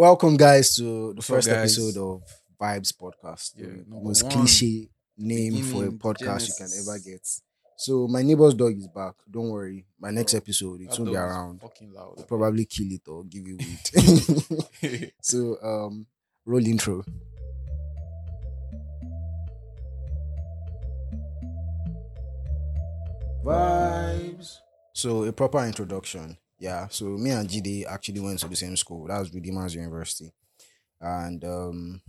Welcome, guys, to the first guys? episode of Vibes Podcast. Yeah, the most one. cliche name for a podcast you can ever get. So, my neighbor's dog is back. Don't worry. My next Bro, episode, it That won't be around. Fucking loud. I'll probably kill it or give it weed. so, um, roll intro. Vibes. So, a proper introduction. Yeah. So, me and GD actually went to the same school. That was Redeemers University. And um,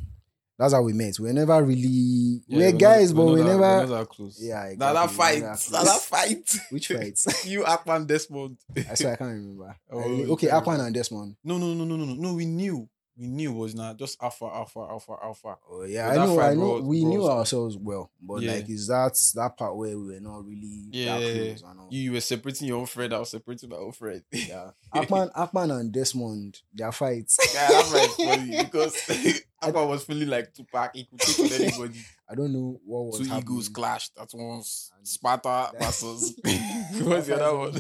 that's how we met. We were never really, Yeah, we're not- guys, but not we that- never. that close. Yeah, Now that exactly. fight. We're that fight. Which fight? you Akpan Desmond. I swear I can't remember. Oh, I- okay, Akpan and Desmond. No, no, no, no, no, no. No, we knew. We knew it was not just alpha, alpha, alpha, alpha. Oh yeah, I know. I know. brought- we knew brought- ourselves well, but Yeah. like, is that that part where we were not really Yeah, that close? You, you were separating your own friend. I was separating my own friend. Yeah, Akpan, Akpan and Desmond, their fights. Yeah, that's right. Funny because Akpan was feeling like Tupac. He could take anybody. I don't know what was Two happening. egos clashed at once. Sparta versus what's the other one?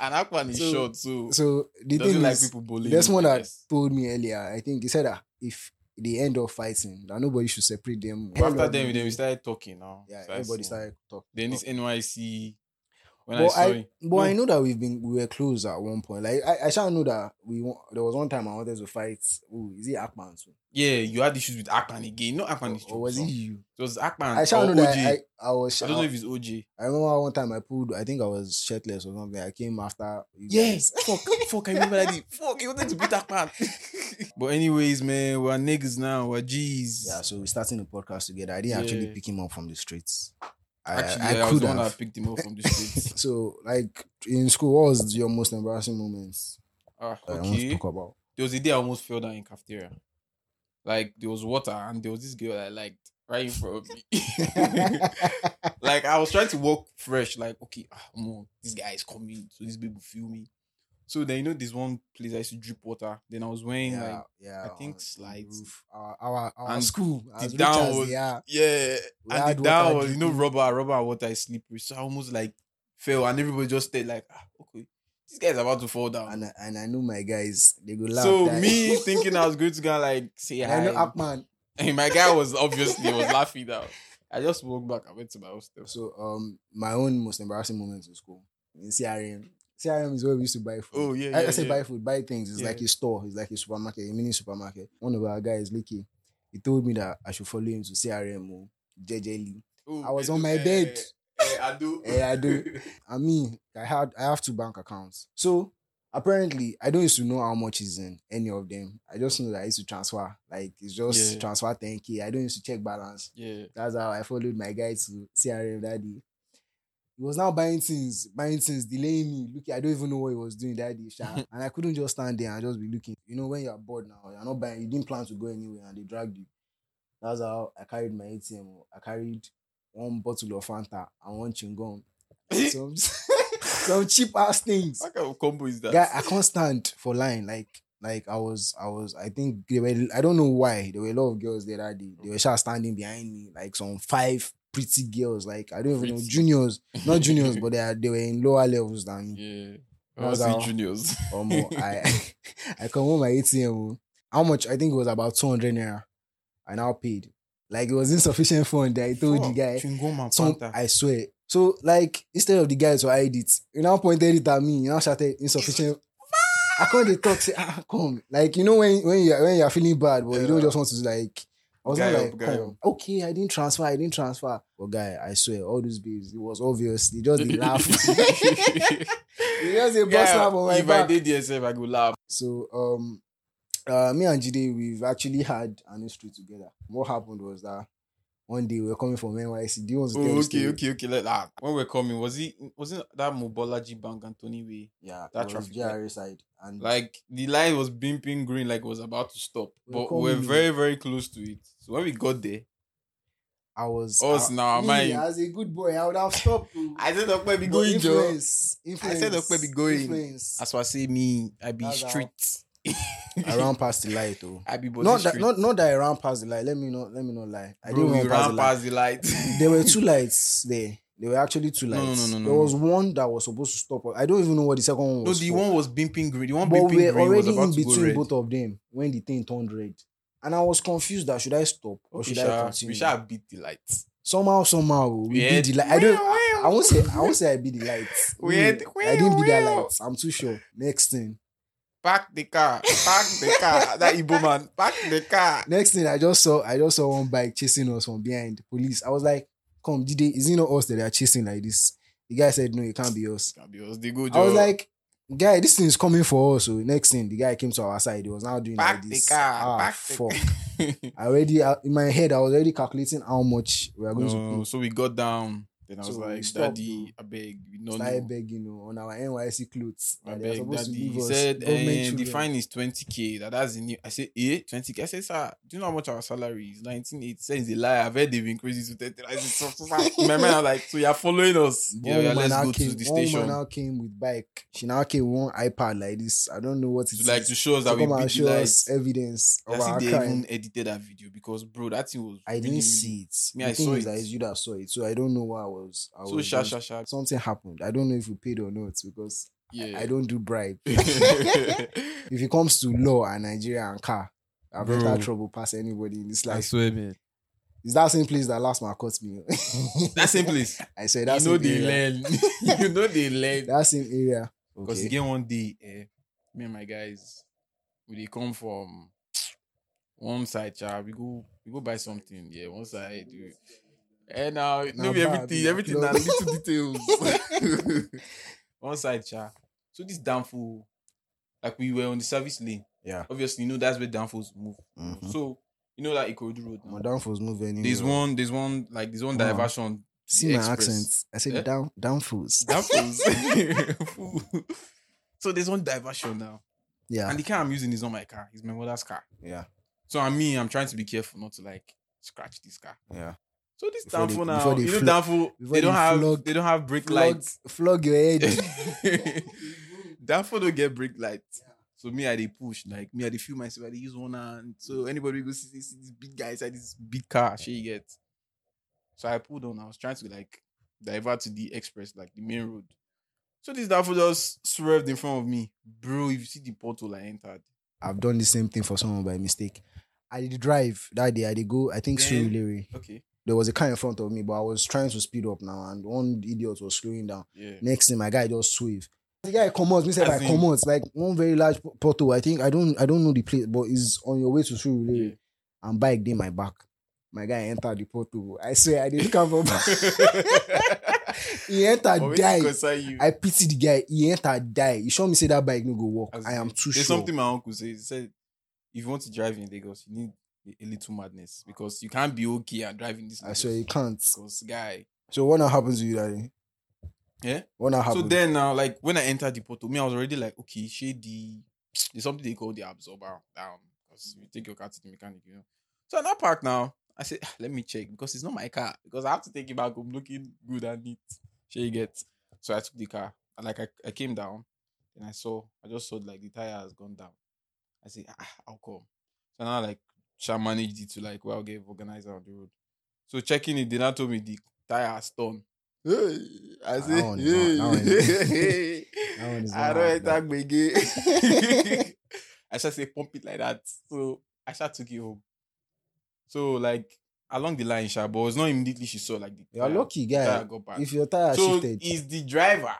And Akpan is So- short, so, So the thing like is, people bullying. I had guess. told me earlier. I think he said that if they end up fighting, that nobody should separate them. After them, then we started talking now. Yeah, So everybody started talking. Then this NYSC, when I But saw I, it, but I know that we've been we were close at one point. Like I, I shall know that we there was one time I wanted to fight. Oh, is it Akpan too? yeah, you had issues with Akpan again. No, Akpan is Or was it you? It was Akpan I shall know OJ. that I, I was. I don't know if it's OJ. I remember one time I pulled. I think I was shirtless or something. I came after. Yes, fuck, fuck, I remember that. Fuck, you wanted to beat Akpan. but anyways, man, we're niggas now. We're G's. Yeah, so we're starting the podcast together. I didn't actually pick him up from the streets. I, Actually, I, yeah, I, was could the one that have. picked him up from the streets. So, like in school, what was your most embarrassing moments Ah, I okay. There was a day I almost fell down in cafeteria. Like there was water and there was this girl I liked right in front of me. like I was trying to walk fresh, like okay, ah, omo, this guy is coming, so these people feel me. So then you know this one place I used to drip water. Then I was wearing yeah, like yeah. I think slides. Our our, our And school. the down as was- yeah, We and the down was you know rubber, rubber water is slippery. So I almost like fell, and everybody just stayed like, ah, okay, this guy's about to fall down. and I, and I know my guys. They go laugh. so me thinking I was going to go like say I know hi. Akpan. And my guy was obviously was laughing now. I just walked back. I went to my hostel. So um, my own most embarrassing moments in school in CRM. CRM is where we used to buy food. Oh, yeah, I, yeah, I say yeah. buy food, buy things. It's Yeah. like a store. It's like a supermarket, a mini supermarket. One of our guys, Licky, he told me that I should follow him to CRM or JJ Oh, I was eh, on my eh, bed. eh, I do. Eh, I do. I mean, I had I have two bank accounts. So apparently, I don't used to know how much is in any of them. I just know that I used to transfer. Like it's just Yeah. transfer 10k. I don't used to check balance. yeah. That's how I followed my guy to CRM that day. He was now buying things, buying things, delaying me. Look, I don't even know what he was doing that day. Sha. and I couldn't just stand there and just be looking. You know, when you're bored now, you're not buying, you didn't plan to go anywhere and they dragged you. That's how I carried my ATM. I carried one bottle of Fanta and one chewing gum. Some, some cheap ass things. What kind of combo is that? Guy, I can't stand for line. Like, like I was, I was, I think they were. I don't know why there were a lot of girls there that day. They were just standing behind me, like some five pretty girls. Like I don't even know juniors, not juniors, but they are, they were in lower levels than me. yeah. I was how- juniors. Um, I I come home my ATM. oh. How much? I think it was about two hundred naira. I now paid. Like it was insufficient fund. that I told the guy. Some, I swear. So like instead of the guy to hide it, you now pointed it at me. You now shouted insufficient. I can't talk say ah come like you know when when you when you are feeling bad but you don't just want to like was Guy up, like guy come okay I didn't transfer I didn't transfer. But guy I swear all those babes it was obvious they just dey laugh. They just dey bust Yeah, on my if I back. did yourself, I go laugh. so um uh me and Jide we've actually had an history together. What happened was that one day we were coming from NYSC do you want to tell Oh, okay, okay, okay. Let that. When we're coming, was it wasn't that Mobolaji Bank Anthony Way? Yeah, That traffic. GRA side, and Like the line was beeping green, like it was about to stop, We're but we're very, very close to it. So when we got there, I was Us I- now, me, as a good boy, I would have stopped. to- I said, "Don't be going, Joe." influence, influence, said, "Don't be going." Influence. That's why I say me. I be That's street. I ran past the light, though. I be Not that, not not that I ran past the light. Let me not let me not lie. I Bro, didn't we run past ran the light. past the light. There were two lights there. There were actually two No, no, lights. no, no, there was one that was supposed to stop. I don't even know what the second one was. No, the for. one was bimping green. The one but we were already in between both of them when the thing turned red. And I was confused that should I stop or should I sha, continue? we shall beat the lights. somehow, somehow oh, we had- beat the light. I don't. I, I won't say. I won't say I beat the lights. We I didn't beat well. lights. I'm too sure. Next thing. Park the car. Park the car. That Igbo man. Park the car. Next thing I just saw. I just saw one bike chasing us from behind. Police. I was like, "Come, did they? Is it not us that they are chasing like this?" The guy said, "No, it can't be us." Can't be us. They go. I was like, "Guy, this thing is coming for us." So next thing, the guy came to our side. He was now doing Park like the this. car. Ah, Park fuck. the I already in my head, I was already calculating how much we are going to No, pay. so we got down. Then I was So like, stopped, Daddy, I beg. No, started no. begging you know, on our NYSC clothes. I beg, Daddy. He said, government eh, the fine is 20k. That that's the new. I said, eh, 20k. I said, sir, do you know how much our salary is? 1980. Said it's a lie. I've heard they've increased it to 30. I said, so, so, so. My mind, I'm like, so you're following us. Yeah, yeah, let's go came, to the one station. now came with bike. She now came with one iPad like this. I don't know what it is. To like to show us that we come and beat the show lights. us evidence I think they crime. even edited that video because bro, that thing was. I didn't see it. Me, I saw it. that you that saw it, so I don't know what I was. I So was sha sha sha. something happened. I don't know if we paid or not because Yeah. I don't do bribe. if it comes to law and Nigeria and car, I've Bro. entered trouble past anybody in this I life. swear, man. It's that same place that last man caught me. That same place. I said that you know they learn. you know they learn. That same area. Because Okay. again, one day, eh, me and my guys, we dey come from one side, child. We go, we go buy something. Yeah, one side. We, and now, Na no be everything, everything na little details. one side, child. So this downfall, like we were on the service lane. Yeah. Obviously, you know that's where downfalls move. Mhm. So you know that Ikorodu Road. Now. Madame was moving. There's one, there's one, like there's one Wow. diversion. See my express. accent. I said Eh? down downfalls. Downfalls. so there's one diversion now. Yeah. And the car I'm using is not my car. It's my mother's car. Yeah. So I mean, I'm trying to be careful not to like scratch this car. Yeah. So this Before they- now, they you know, downfall. before They don't have. flog- they don't have brake Flog, lights. flog your head. downfall don't get brake lights. So me, I they push like me, I they feel myself. I dey use one hand. So anybody go see this, see this big guy inside this big car, she get. So I pulled on. I was trying to like divert to the express, like the main road. So this downfall just swerved in front of me, bro. If you see the portal I entered, I've done the same thing for someone by mistake. I did drive that day. I did go. I think Surulere. okay, There was a car in front of me, but I was trying to speed up now, and one idiot was slowing down. yeah. Next thing, my guy just swerve. The guy come out, me say like in- come like one very large po- portal. I think I don't I don't know the place, but it's on your way to Surulere. Yeah. And bike did my back. My guy entered the portal. I swear I didn't come from he entered, die. I pity the guy. He entered, die. He showed me say that bike no go walk. As I am too There's sure. something my uncle says. He said, if you want to drive in Lagos, you need a, little madness because you can't be okay and driving this. I swear you can't. Because guy, So what now happens to you, daddy? yeah. What now So then now, like when I entered the portal, me I was already like, okay, shady. There's something they call the absorber down because you take your car to the mechanic, you know. So in that park now, I said, "Ah, let me check because it's not my car because I have to take it back looking good and neat. She get. So I took the car and like I, I came down and I saw I just saw like the tire has gone down. I said, ah, how come? So now like Sha managed it to like well get organizer on the road. So checking it, they now told me the tire has torn. I said, that is not- that hey. That I don't attack again. I shall say pump it like that. So I shall took it home. So like along the line, Sha, but it was not immediately she saw like the You're tire- lucky, tire guy. got. If your tire so shifted, it's the driver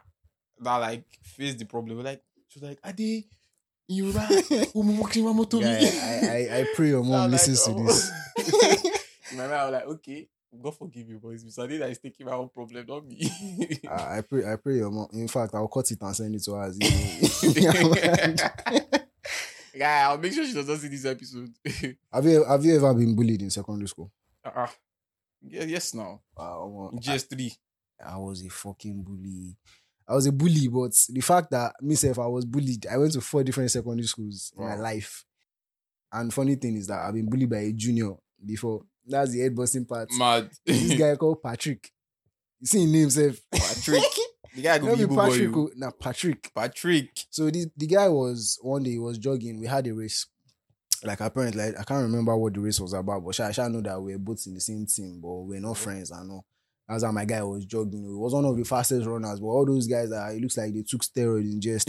that like faced the problem. Like she was like, Ade, guy, I, I, I pray your mom listens to this. In my mind, I was like, okay, God forgive you, boys. Mr. Ade that is taking my own problem, not me. I, I pray, I pray your mom. In fact, I'll cut it and send it to her. Guy, I'll make sure she doesn't see this episode. have you have you ever been bullied in secondary school? uh-uh. yeah, yes, now. Wow, In JSS3. I was a fucking bully. I was a bully, but the fact that myself I was bullied, I went to four different secondary schools in my life. And funny thing is that I've been bullied by a junior before. That's the head busting part. Mad. this guy called Patrick. You see his name, self. Patrick. The guy go be be boy. Patrick. you. oh, Nah, Patrick. Patrick. So this, the guy was one day he was jogging. We had a race. Like apparently, I can't remember what the race was about, but I shall know that we are both in the same team, but we're not friends. I know. That's how my guy was jogging. He was one of the fastest runners, but all those guys are it looks like they took steroids in just.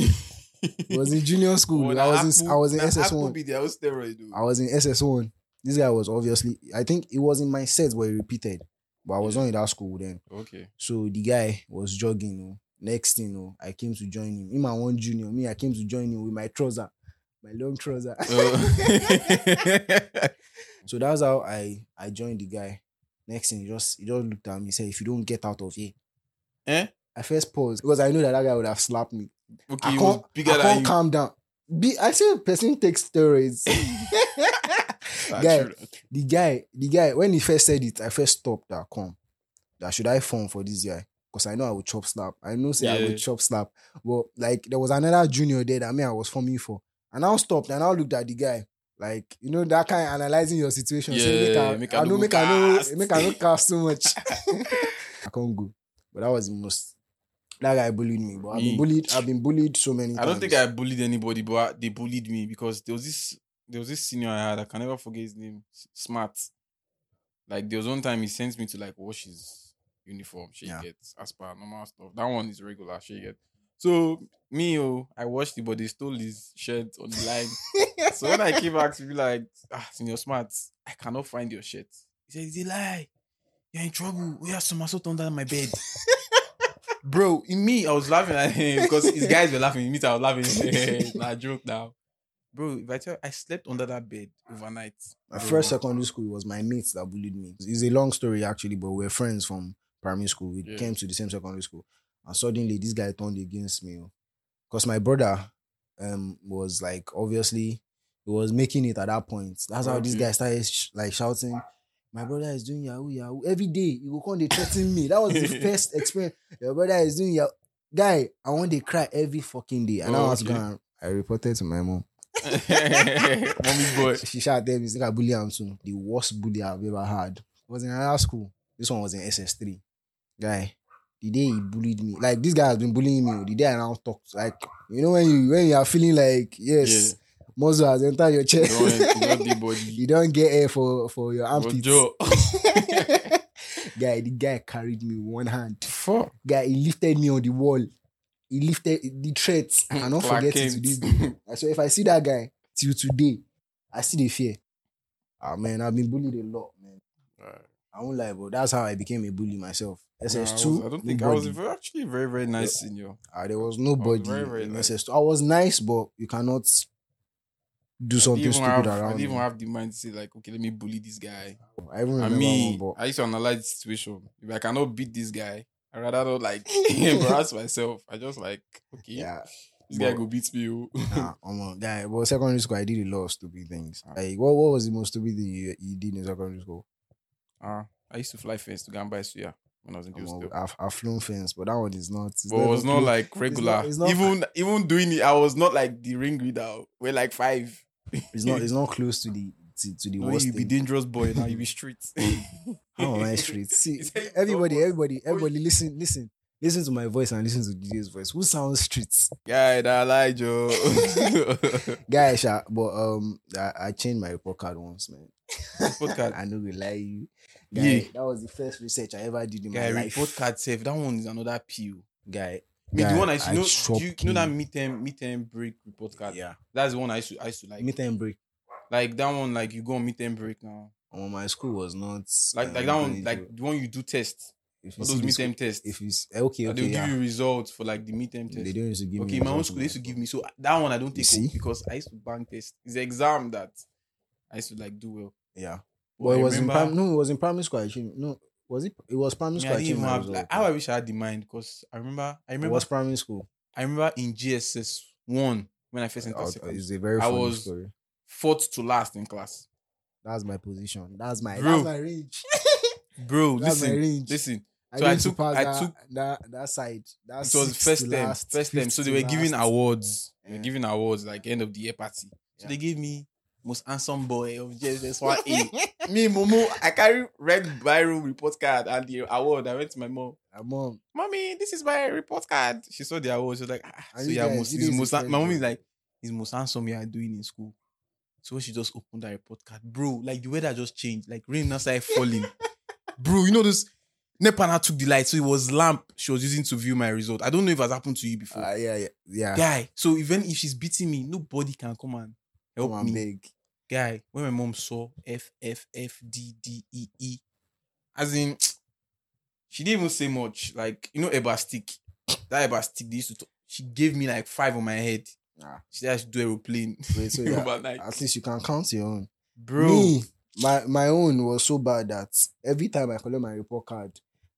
It was in junior school. Oh, I was in I was in SS1. be steroid. I was in SS one. This guy was obviously I think it was in my set where he repeated, but I was Yeah. not in that school then. Okay. So the guy was jogging. You know. Next thing, you know, I came to join him. Him and one junior. Me, I came to join him with my trouser, my long trouser. Uh, so that's how I I joined the guy. Next thing, he just he just looked at me. He said, "If you don't get out of here," eh? I first paused because I know that that guy would have slapped me. Okay, I can't, I can't calm down. Be, I say a person takes steroids. Guy, true. the guy, the guy, when he first said it, I first stopped that come. That should I phone for this guy? Because I know I would chop slap. I know say I Yeah. would chop slap. But like there was another junior there that me I was forming for. And I stopped and I looked at the guy. Like, you know, that kind of analyzing your situation. say, make Yeah, I, make I I know make I know make I not cast so much. I can't go. But that was the most that guy bullied me. But I've been bullied, I've been bullied so many I times. don't think I bullied anybody, but I- they bullied me because there was this there was this senior I had. I can never forget his name. Smart. Like there was one time he sent me to like wash his uniform. She Yeah. gets as per normal stuff. That one is regular. She get. So me, oh, I washed it, but they stole his shirt on the line. so when I came back to be like, ah, senior smart, I cannot find your shirt. He said, it's a lie. You're in trouble. We have some assault under my bed. Bro, in me, I was laughing at him because his guys were laughing. In me, I was laughing. nah, joke now. Bro, if I tell you, I slept under that bed overnight. My Bro. first secondary school was my mates that bullied me. It's a long story actually, but we're friends from primary school. We Yeah. came to the same secondary school, and suddenly this guy turned against me because my brother um was like obviously he was making it at that point. That's how this guy started sh- like shouting. My brother is doing Yahoo Yahoo every day. He will come they threaten me. That was the first experience. Your brother is doing Yahoo. Guy, I want they cry every fucking day. And I Oh, was okay. going. I reported to my mom. Mommy boy. She shot them. It's like a bully am too. The worst bully I've ever had. It was in high school. This one was in SS3. Guy, the day he bullied me, like this guy has been bullying me. The day I now talked, like you know when you when you are feeling like yes, muscle has entered your chest. Don't, don't you don't get air for for your armpits. Guy, the guy carried me with one hand. Fuck. Guy, he lifted me on the wall. He lifted the threats. I Clark forget it to this day. So if I see that guy till today, I see the fear. Ah man, I've been bullied a lot, man. I won't lie, but that's how I became a bully myself. Nah, I SS2. was- I don't think I was very- actually very, very nice senior. Ah, there was nobody very, very in nice. SS2. I was nice, but you cannot do I something stupid have, I around didn't even have the mind to say like, okay, let me bully this guy. I even I remember mean, one, but I used to analyze the situation. If I cannot beat this guy, I rather not like embarrass myself. I just like, okay, yeah. this guy but- go beat me. oh. Nah, I'm um, a uh, guy. But secondary school, I did a lot of stupid things. Ah. Like, what, what was the most stupid thing you, you did in secondary school? Ah, I used to fly fence to buy suya when I was in the Um. I've, I've flown fence, but that one is not. But it was not like regular. it's not- even even doing it, I was not like the ring reader. We're like five. It's not. It's not close to the to, to the No, worst you be dangerous boy now. You be street. How am I straight? See, everybody, everybody, everybody, listen, listen, listen to my voice and listen to DJ's voice. Who sounds street? Guy, that lie, Joe. Guy, sha, but um, I, I changed my report card once, man. Podcast. I know we lie you. Guy, Yeah. that was the first research I ever did in Guy, my life. report card safe. That one is another pill. Guy, Me, the Guy, one I used to I know. Do you, you know that him. meet them, meet them break report card. yeah, That's the one I used to, I used to like. meet and break. Like that one, like you go on meet and break now. Um, my school was not Like uh, like that one, like the one you do test. if All those the meet tests. If you s- eh, okay, okay, they'll yeah. give you results for like the meet them test. They don't used to give Okay, me in my own school, they used to give me so that one I don't take see? because I used to bank test. It's the exam that I used to like do well. Yeah. Well, it was in remember- prim- no, it was in primary school. Actually. No, was it? It was primary school. I I didn't have like how I wish I had the mind because I remember I It remember was primary school. I remember in JSS one when I first entered secondary It's a very I was- story. fourth to last in class. That's my position. That's my Bro. that's my range. Bro, That's my listen, range. listen. I So I to took- pass I that, took- that that side. That It was first to term, last, first term. So they were giving last. awards. They were giving awards like end of the year party. So Yeah. they gave me most handsome boy of JSS one A. me, Momo, I carry red viral report card and the award. I went to my mom. My mom, Mommy, this is my report card. She saw the award. She was like, ah, so you yeah, guys, most, he's most, my mom is like, he's most handsome you are doing in school. So she just opened that report card, bro, like the weather just changed. Like rain now started falling. bro, you know this. Nepa now took the light, so it was lamp she was using to view my result. I don't know if it has happened to you before. Uh, yeah, yeah, yeah. Guy, so even if she's beating me, nobody can come and help on, me. beg. Guy, when my mom saw F F F D D E E, as in, she didn't even say much. Like you know, Eba stick. That Eba stick they used to. Talk, she gave me like five on my head. Ah. She said I should do aeroplane. Wait, so yeah, at least you can count your own. Bro, Me, my my own was so bad that every time I collect my report card,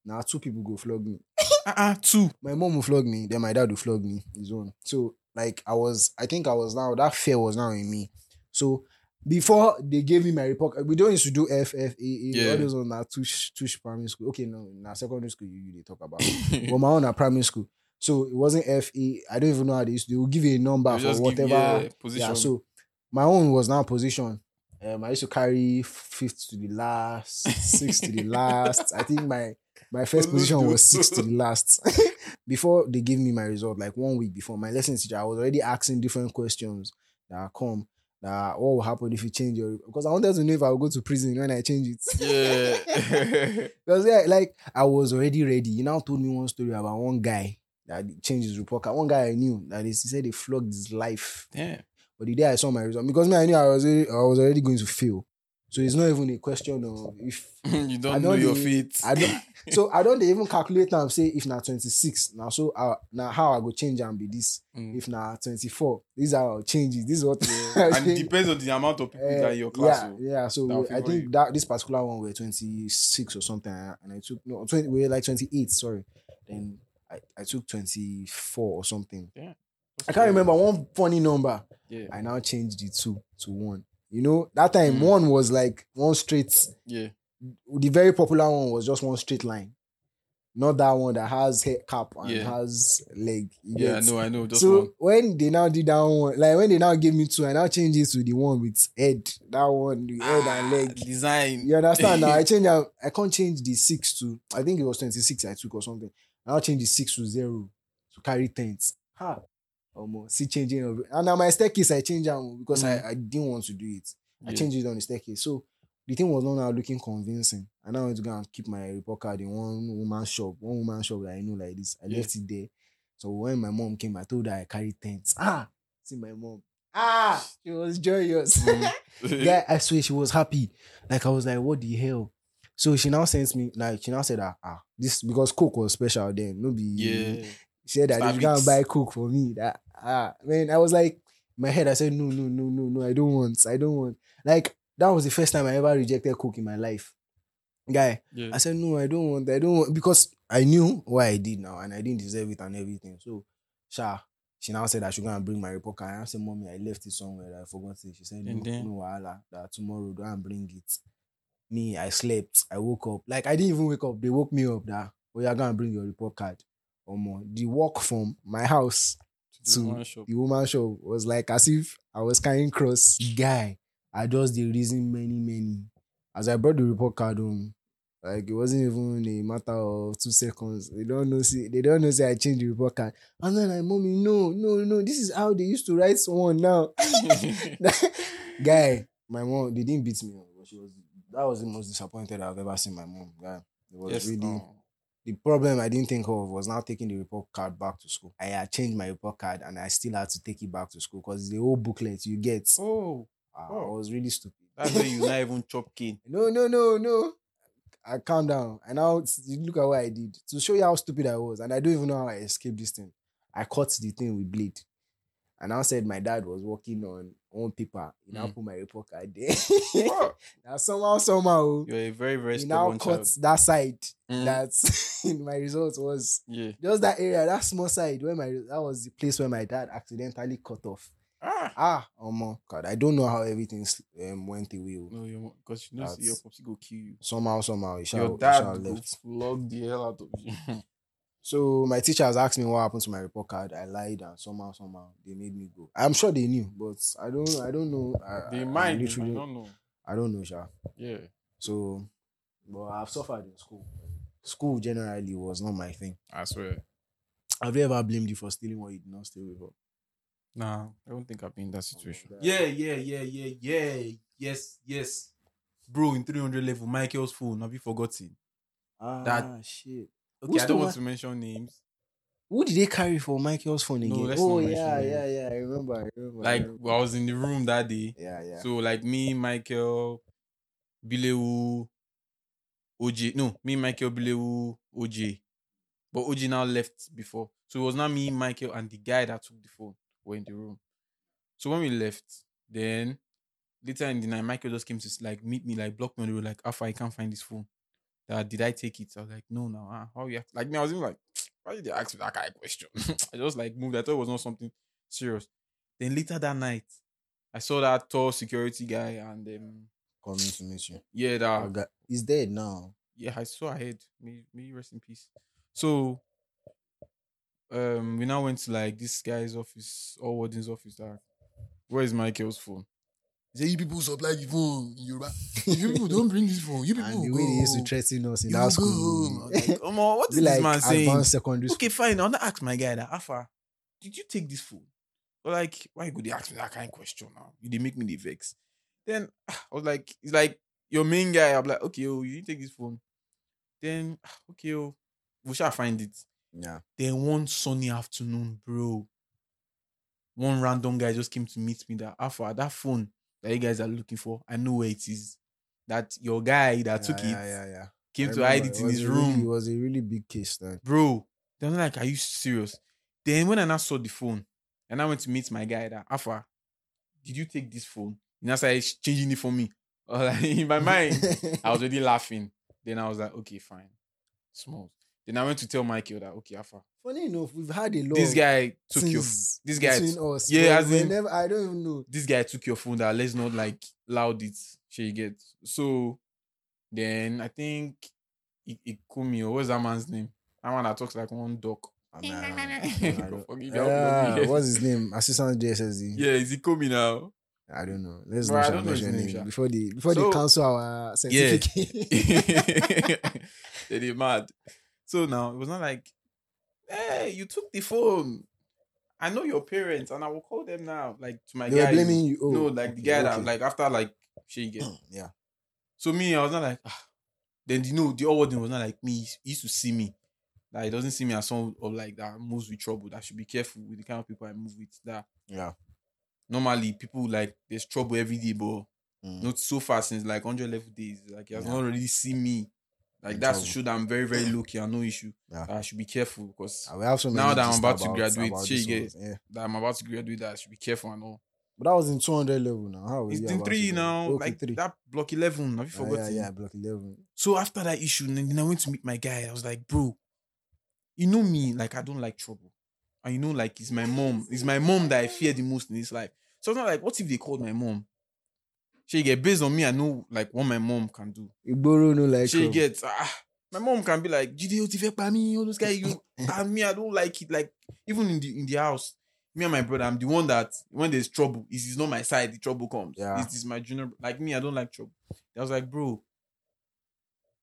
now two people go flog me. uh-uh, two. My mom will flog me, then my dad will flog me his own. So like I was, I think I was now that fear was now in me. So before they gave me my report, we don't used to do F F A A. Yeah. All those on that tush tush primary school. Okay, no, na secondary school you, you they talk about. but my own at primary school. So it wasn't F A. I don't even know how they used to. They will give you a number for give- whatever. yeah, position. Yeah, so my own was now position. Um, I used to carry fifth to the last, sixth to the last. I think my my first position was sixth to the last. before they gave me my result, like one week before my lesson teacher, I was already asking different questions that come. That what will happen if you change your because I wanted to know if I will go to prison when I change it. yeah. Because yeah, like I was already ready. You now told me one story about one guy that changed his report card. One guy I knew that is, he said they flogged his life. yeah. But the day I saw my result, because me I knew I was already, I was already going to fail. So it's not even a question of if you I don't know don't your feet. I don't. so I don't even calculate now. Say if now twenty six now, so uh, now how I go change and be this. Mm. If now twenty four, these are how I'll change it. This is what. and it depends on the amount of people Eh, that your class. yeah, oh. yeah. So I think you. that this particular one were 26 or something, and I took no 20. We were like 28. Sorry, then I, I took 24 or something. I can't remember one funny number. Yeah. I now changed the two to one. You know that time Mm. one was like one straight. Yeah. The very popular one was just one straight line, not that one that has head cap and Yeah. has leg. Yeah, I know, I know. Just so one. when they now did that one, like when they now gave me two, I now change it to the one with head. That one, the head and leg. Ah, Design. You understand now? I change. I, I can't change the six to. I think it was twenty six. I took or something. I'll change the six to zero to carry tens. Ha. Almost see changing of it. And now my staircase I changed them because Mm. I, I didn't want to do it. I Yeah. changed it on the staircase. So the thing was not now looking convincing. And I went to go and keep my report card in one woman shop, one woman shop that I know like this. I Yeah. left it there. So when my mom came, I told her I carried tents. Ah, see my mom. Ah, she was joyous. Mm. yeah, I swear she was happy. Like I was like, what the hell? So she now sends me like she now said that ah this because Coke was special then. No be yeah. She said that if you go and Starbucks. buy Coke for me. That ah man, I was like in my head, I said, no, no, no, no, no, I don't want. I don't want. Like that was the first time I ever rejected Coke in my life. Guy, Yeah. I said, no, I don't want, I don't want because I knew what I did now and I didn't deserve it and everything. So Sha, she now said I should go and bring my report card. I said, Mommy, I left it somewhere. I forgot it. She said, No, And then- no, wahala, that tomorrow go and bring it. Me, I slept. I woke up. Like I didn't even wake up. They woke me up that oh, you're gonna bring your report card. Or more. The walk from my house The to woman shop. the woman shop was like as if I was carrying cross. Guy, I just the reason many, many. As I brought the report card home, like it wasn't even a matter of two seconds. They don't know see they don't know say I changed the report card. And then like, mommy, no, no, no. This is how they used to write one now. Guy, my mom, they didn't beat me, she was that was the most disappointed I've ever seen my mom. Guy. It was yes, really no. The problem I didn't think of was now taking the report card back to school. I had changed my report card and I still had to take it back to school because the whole booklet you get. Oh, Ah, oh. I was really stupid. that's why you not even chop cane. No, no, no, no. I calm down. And now look at what I did to show you how stupid I was. And I don't even know how I escaped this thing. I cut the thing with blade. And I said my dad was working on one paper. He now Mm. put my report card there. Now somehow, somehow, You're a very, very he now cut child. that side Mm. that my result was yeah. just that area, that small side where my that was the place where my dad accidentally cut off. Ah. Ah, oh my god, I don't know how everything um, went away. oh. No, your because you know That's- your popsy go kill you. Somehow, somehow, shall, Your dad left. flog the hell out of you. So my teachers asked me what happened to my report card. I lied, and somehow, somehow, they made me go. I'm sure they knew, but I don't, I don't know. I, they I, might, I they literally, might not know. I don't know, Sha. Yeah. So, but I've suffered in school. School generally was not my thing. I swear. Have you ever blamed you for stealing what you did not steal before? Nah, I don't think I've been in that situation. Yeah, yeah, yeah, yeah, yeah. Yes, yes. Bro, in 300 level, Michael's phone. Have you forgotten? Ah, That- shit. Okay, Who's I don't want one- to mention names. Who did they carry for Michael's phone No, again? let's oh not mention yeah, names. yeah, yeah. I remember. I remember. I Like remember. I was in the room that day. yeah, yeah. So like me, Michael, Bilewu, OJ. No, me, Michael, Bilewu, OJ. But OJ now left before. So it was not me, Michael, and the guy that took the phone were in the room. So when we left, then later in the night, Michael just came to like meet me, like block me on the road, like Alpha, I can't find this phone. That did I take it? I was like, no, no. Ah, how you act? Like me, I was even like, why did they ask me that kind of question? I just like moved. I thought it was not something serious. Then later that night, I saw that tall security guy and um, Coming to meet you. yeah, that Oh, God. He's dead now. yeah, I saw ahead. May may you rest in peace. So um we now went to like this guy's office or warden's office that where is Michael's phone? Said, You people supply the phone in Yoruba. You people don't bring this phone. You people And the go. way they used to threaten us in You that school. was like, Omo, what is this man saying? secondary school. Okay, fine. I'll not ask my guy that Alpha, did you take this phone? But like, why you go they ask me that kind of question now? You they make me the vex. Then I was like, it's like your main guy. I'm like, okay, oh, you take this phone. Then okay, oh, we shall find it. Yeah. Then one sunny afternoon, bro. One random guy just came to meet me that Alpha, that phone that you guys are looking for, I know where it is. That your guy that yeah, took yeah, it Yeah, yeah. came I to hide remember. it in his really- room it was a really big case then. bro. They were like, "Are you serious?" Then when I now saw the phone, and I went to meet my guy, that Alpha, did you take this phone? And I started changing it for me. Like, in my mind, I was already laughing. Then I was like, okay, fine, small. Then I went to tell Michael that okay, Alpha, Funny enough, we've had a lot. this guy took your things this guy between us. yeah, but as in- whenever, I don't even know. this guy took your phone. That let's not like loud it. Shall you get? So then I think it, it Kumi or what's that man's name? That man that talks like one dog. Ah, I mean, I don't- I God don't- forgive Yeah, I'll forgive you. what's his name? Assistant JSSD. Yeah, is he coming now? I don't know. Let's Bro, not don't his mention name, name before they before So- they cancel our certificate. they they mad. So now it was not like, hey, you took the phone. I know your parents, and I will call them now. Like to my they guy. blaming you. Oh, no, like the okay, guy that like after like she get. yeah. So me, I was not like, ah. then you know the other one was not like me. He used to see me. Like he doesn't see me as someone of like that moves with trouble. That I should be careful with the kind of people I move with. That Yeah. normally people like there's trouble every day, but Mm. not so far since like 100 level days. Like he has Yeah. not really seen me. Like In that's trouble. show that I'm very, very lucky. I and no issue. Yeah. I should be careful because I will have so Now that I'm about to graduate, about shey, this you ones, Yeah. that I'm about to graduate, that I should be careful and all. But that was in 200 level now. How was It's in three now, Okay, like three. that block 11. Have you forgotten? yeah, yeah, block 11. So after that issue, then then I went to meet my guy. I was like, bro, you know me, like I don't like trouble. And you know, like it's my mom. It's my mom that I fear the most in this life. So it's not like, what if they called my mom? She get based on me, I know like what my mom can do. Igboro no like she gets ah, my mom can be like, Jide, fẹ́ pa all those guys, you and me, I don't like it. Like, even in the in the house, me and my brother, I'm the one that when there's trouble, it is not my side, the trouble comes. Yeah. It is my junior like me, I don't like trouble. I was like, bro.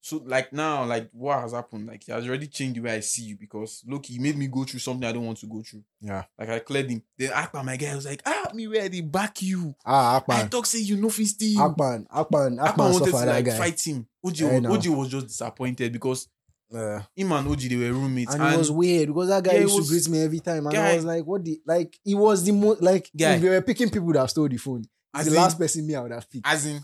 So like now, like what has happened? Like he has already changed the way I see you because look, he made me go through something I don't want to go through. Yeah. Like I cleared him. Then Akpan, my guy, was like, ah, me where they back you. Ah, I talk say you know fit steal. Akpan. Akpan. Akpan Akpan wanted to like guy. fight him. OG, Eh, was. OG was just disappointed because him and OG they were roommates. and, And, it was weird because that guy Yeah, used was- to greet me every time, and Guy- I was like, "What the like?" He was the most like Guy. if they were picking people that have stole the phone. As the in- last person me I would have picked. as in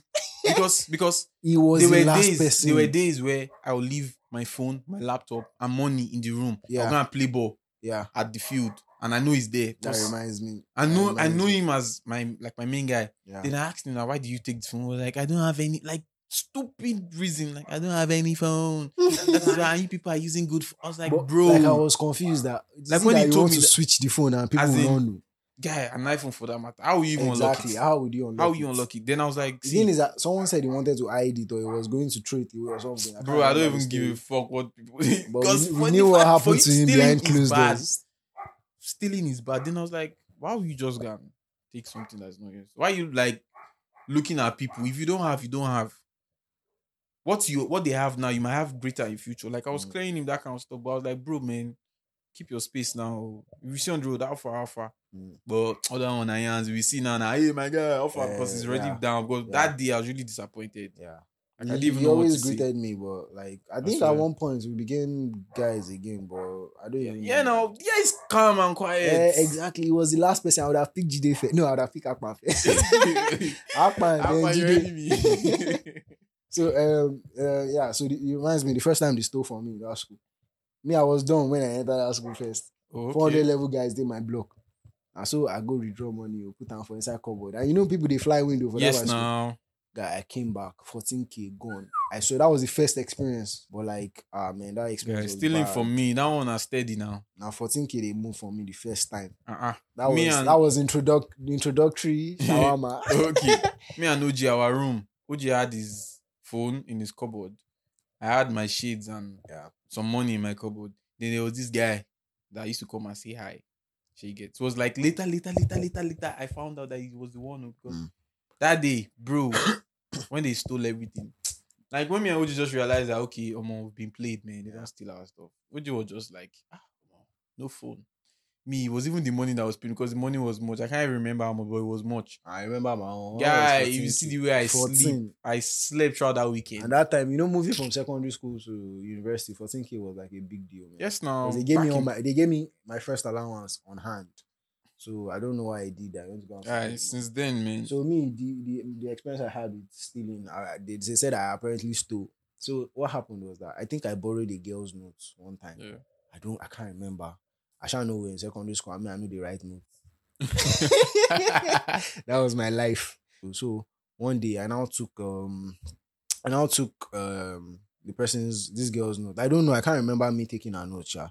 because because he was there the were last days person. there were days where I would leave my phone, my laptop, and money in the room. Yeah. I'm gonna play ball yeah, at the field, and I know he's there. that reminds me. I that know I know me. him as my like my main guy. Yeah. Then I asked him now, why do you take the phone? Like, I don't have any like stupid reason. Like I don't have any phone. that is why ah, you people are using good. Phone. I was like, But, bro, like I was confused that Like when when he told me to that- switch the phone and people As will in, not know guy, an iPhone for that matter. How will you even exactly unlock it? how would you unlock How it? you it? Then I was like, The thing is that someone said he wanted to hide it or he was going to throw it away or something. can't bro, I don't even give a fuck what people. Because we, we knew what happened to him behind closed doors. Stealing is bad. Then I was like, why would you just go and take something that's not yours? Why are you like looking at people? If you don't have, you don't have. What you what they have now, you might have greater in future. Like I was Mm. clearing him that kind of stuff, but I was like, bro, man, keep your space now. If you see on the road, alpha, alpha. Mm. But other one, I hands, we see now, now, hey, my guy, alpha, Yeah, because he's already yeah. down. Because Yeah. that day, I was really disappointed. Yeah. I he, didn't even he know what always say. greeted me, but like I I think at swear. one point we became guys again, but I don't even Yeah, no, yeah, he's calm and quiet. Yeah, exactly. He was the last person I would have picked Jide first. No, I would have picked Akpan first. Akpan, How then Jide. So um uh, yeah, so the, it reminds me the first time they stole from me in that school. Me, I was done when I entered that school first. Oh, 400 level guys did my block. And so I go withdraw money or put down for inside cupboard. And you know people they fly window for Yes, that. school. now. Guy, I came back 14k gone. I so that was the first experience, but like ah man, that Yeah, experience was stealing from me. That one are steady now. Now 14k they moved for me the first time. Uh-uh. That Me was and- that was introduc- introductory shawarma. okay. Me and OG, our room. OG had his phone in his cupboard. I had my shades and Yeah. some money in my cupboard. Then there was this guy that used to come and say hi. She gets. It was like later, later, later, later, later. I found out that he was the one who because Mm. that day, bro, when they stole everything. Like when me and OG just realized that okay, Omo, we've been played, man. They don't steal our stuff. OG was just like, ah, no phone. Me, it was even the money that was paid because the money was much. I can't even remember how much, but it was much. I remember my own. Guy, That you see the way I sleep. I slept throughout that weekend. And that time, you know, moving from secondary school to university, 14k was like a big deal. Man. yes, now they gave me all my they gave me my first allowance on hand. So I don't know why I did that. I went to go and Guy, spend it. since then, man. So me, the, the the experience I had with stealing, I, they, they said I apparently stole. So what happened was that I think I borrowed a girl's notes one time. yeah. I don't, I can't remember. I shall know in secondary school. I mean, I know the right notes. that was my life. So one day I now took um I now took um the person's this girl's note. I don't know, I can't remember me taking her note, yeah.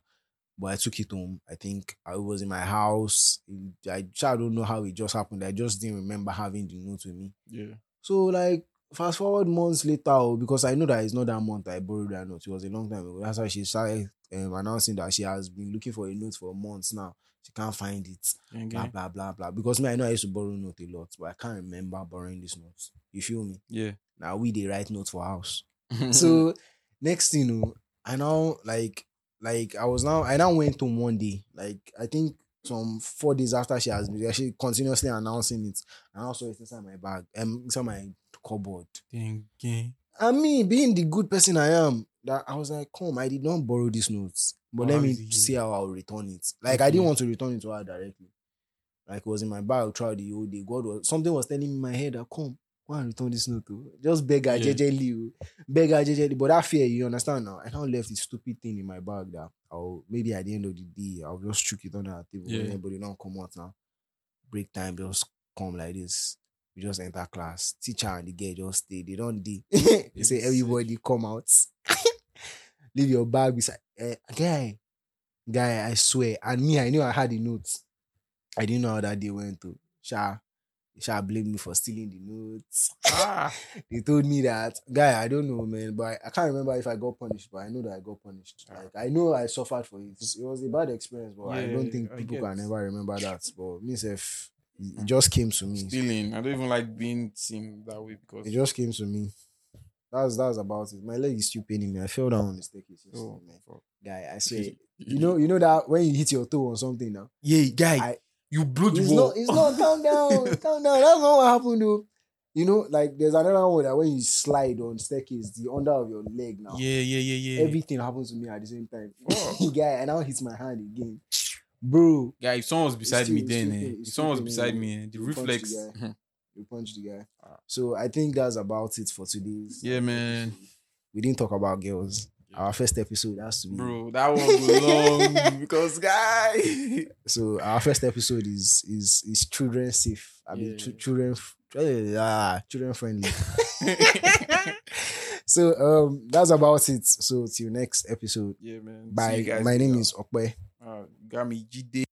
But I took it home. I think I was in my house. I, I don't know how it just happened. I just didn't remember having the note with me. yeah. So like fast forward months later, oh, because I know that it's not that month I borrowed that note. It was a long time ago. That's why she started um, announcing that she has been looking for a note for months now. She can't find it blah Okay. blah blah blah. Because me, I know I used to borrow note a lot, but I can't remember borrowing this note. You feel me? Yeah. Now we they write notes for house. so next thing, you know, I now like like I was now I now went home one day. Like I think some four days after she has been she continuously announcing it. And also it's inside my bag, um inside my cupboard. Thinking. And me being the good person I am, that I was like, come, I did not borrow these notes. But Oh, let me see how I'll return it. Like I didn't want to return it to her directly. Like it was in my bag throughout the whole day. God was something was telling me in my head that come, go and return this note. To. Just beg her Yeah. jejely. oh. Beg her jejely. But that fear, you understand now. I now left this stupid thing in my bag that I'll maybe at the end of the day, I'll just chuck it on the table. Yeah. Anybody don't come out now. Break time, just come like this. We just enter class. Teacher and the girl just stay. They don't de. they say everybody come out. Leave your bag beside. Eh, guy, guy, I swear. And me, I knew I had the notes. I didn't know how that day went to. Sha, Sha blamed me for stealing the notes. Ah. They told me that, guy, I don't know, man, but I, I can't remember if I got punished, but I know that I got punished. Ah. Like I know I suffered for it. It was a bad experience, but I don't think people can ever remember that. But me, self, it it just came to me. Stealing. I don't even like being seen that way because It just came to me. That's that's about it. My leg is still paining me. I fell down on the staircase. yesterday, oh, man. fuck. Guy, I swear. You know, you know that when you hit your toe on something now. yeah, guy, I- you blew the It's wall. not, it's not, calm down, calm down. That's not what happened though. You know, like there's another one that when you slide on staircase, the under of your leg now. yeah, yeah, yeah, yeah. Everything happens to me at the same time. Fuck. Guy, and now hits my hand again. Bro, Guy, if someone was beside still- me then, eh, if someone was beside you. me, eh, the You punch the reflex. you punched the guy. Ah. So I think that's about it for today's. Yeah, man. We didn't talk about girls. Yeah. Our first episode has to be Bro, that one was long because guy. So our first episode is is is children safe. I mean, Yeah. ch- children, eh, ah, children friendly. so um, that's about it. So till next episode. yeah, man. Bye. guys My name is Okwe. Got me GD.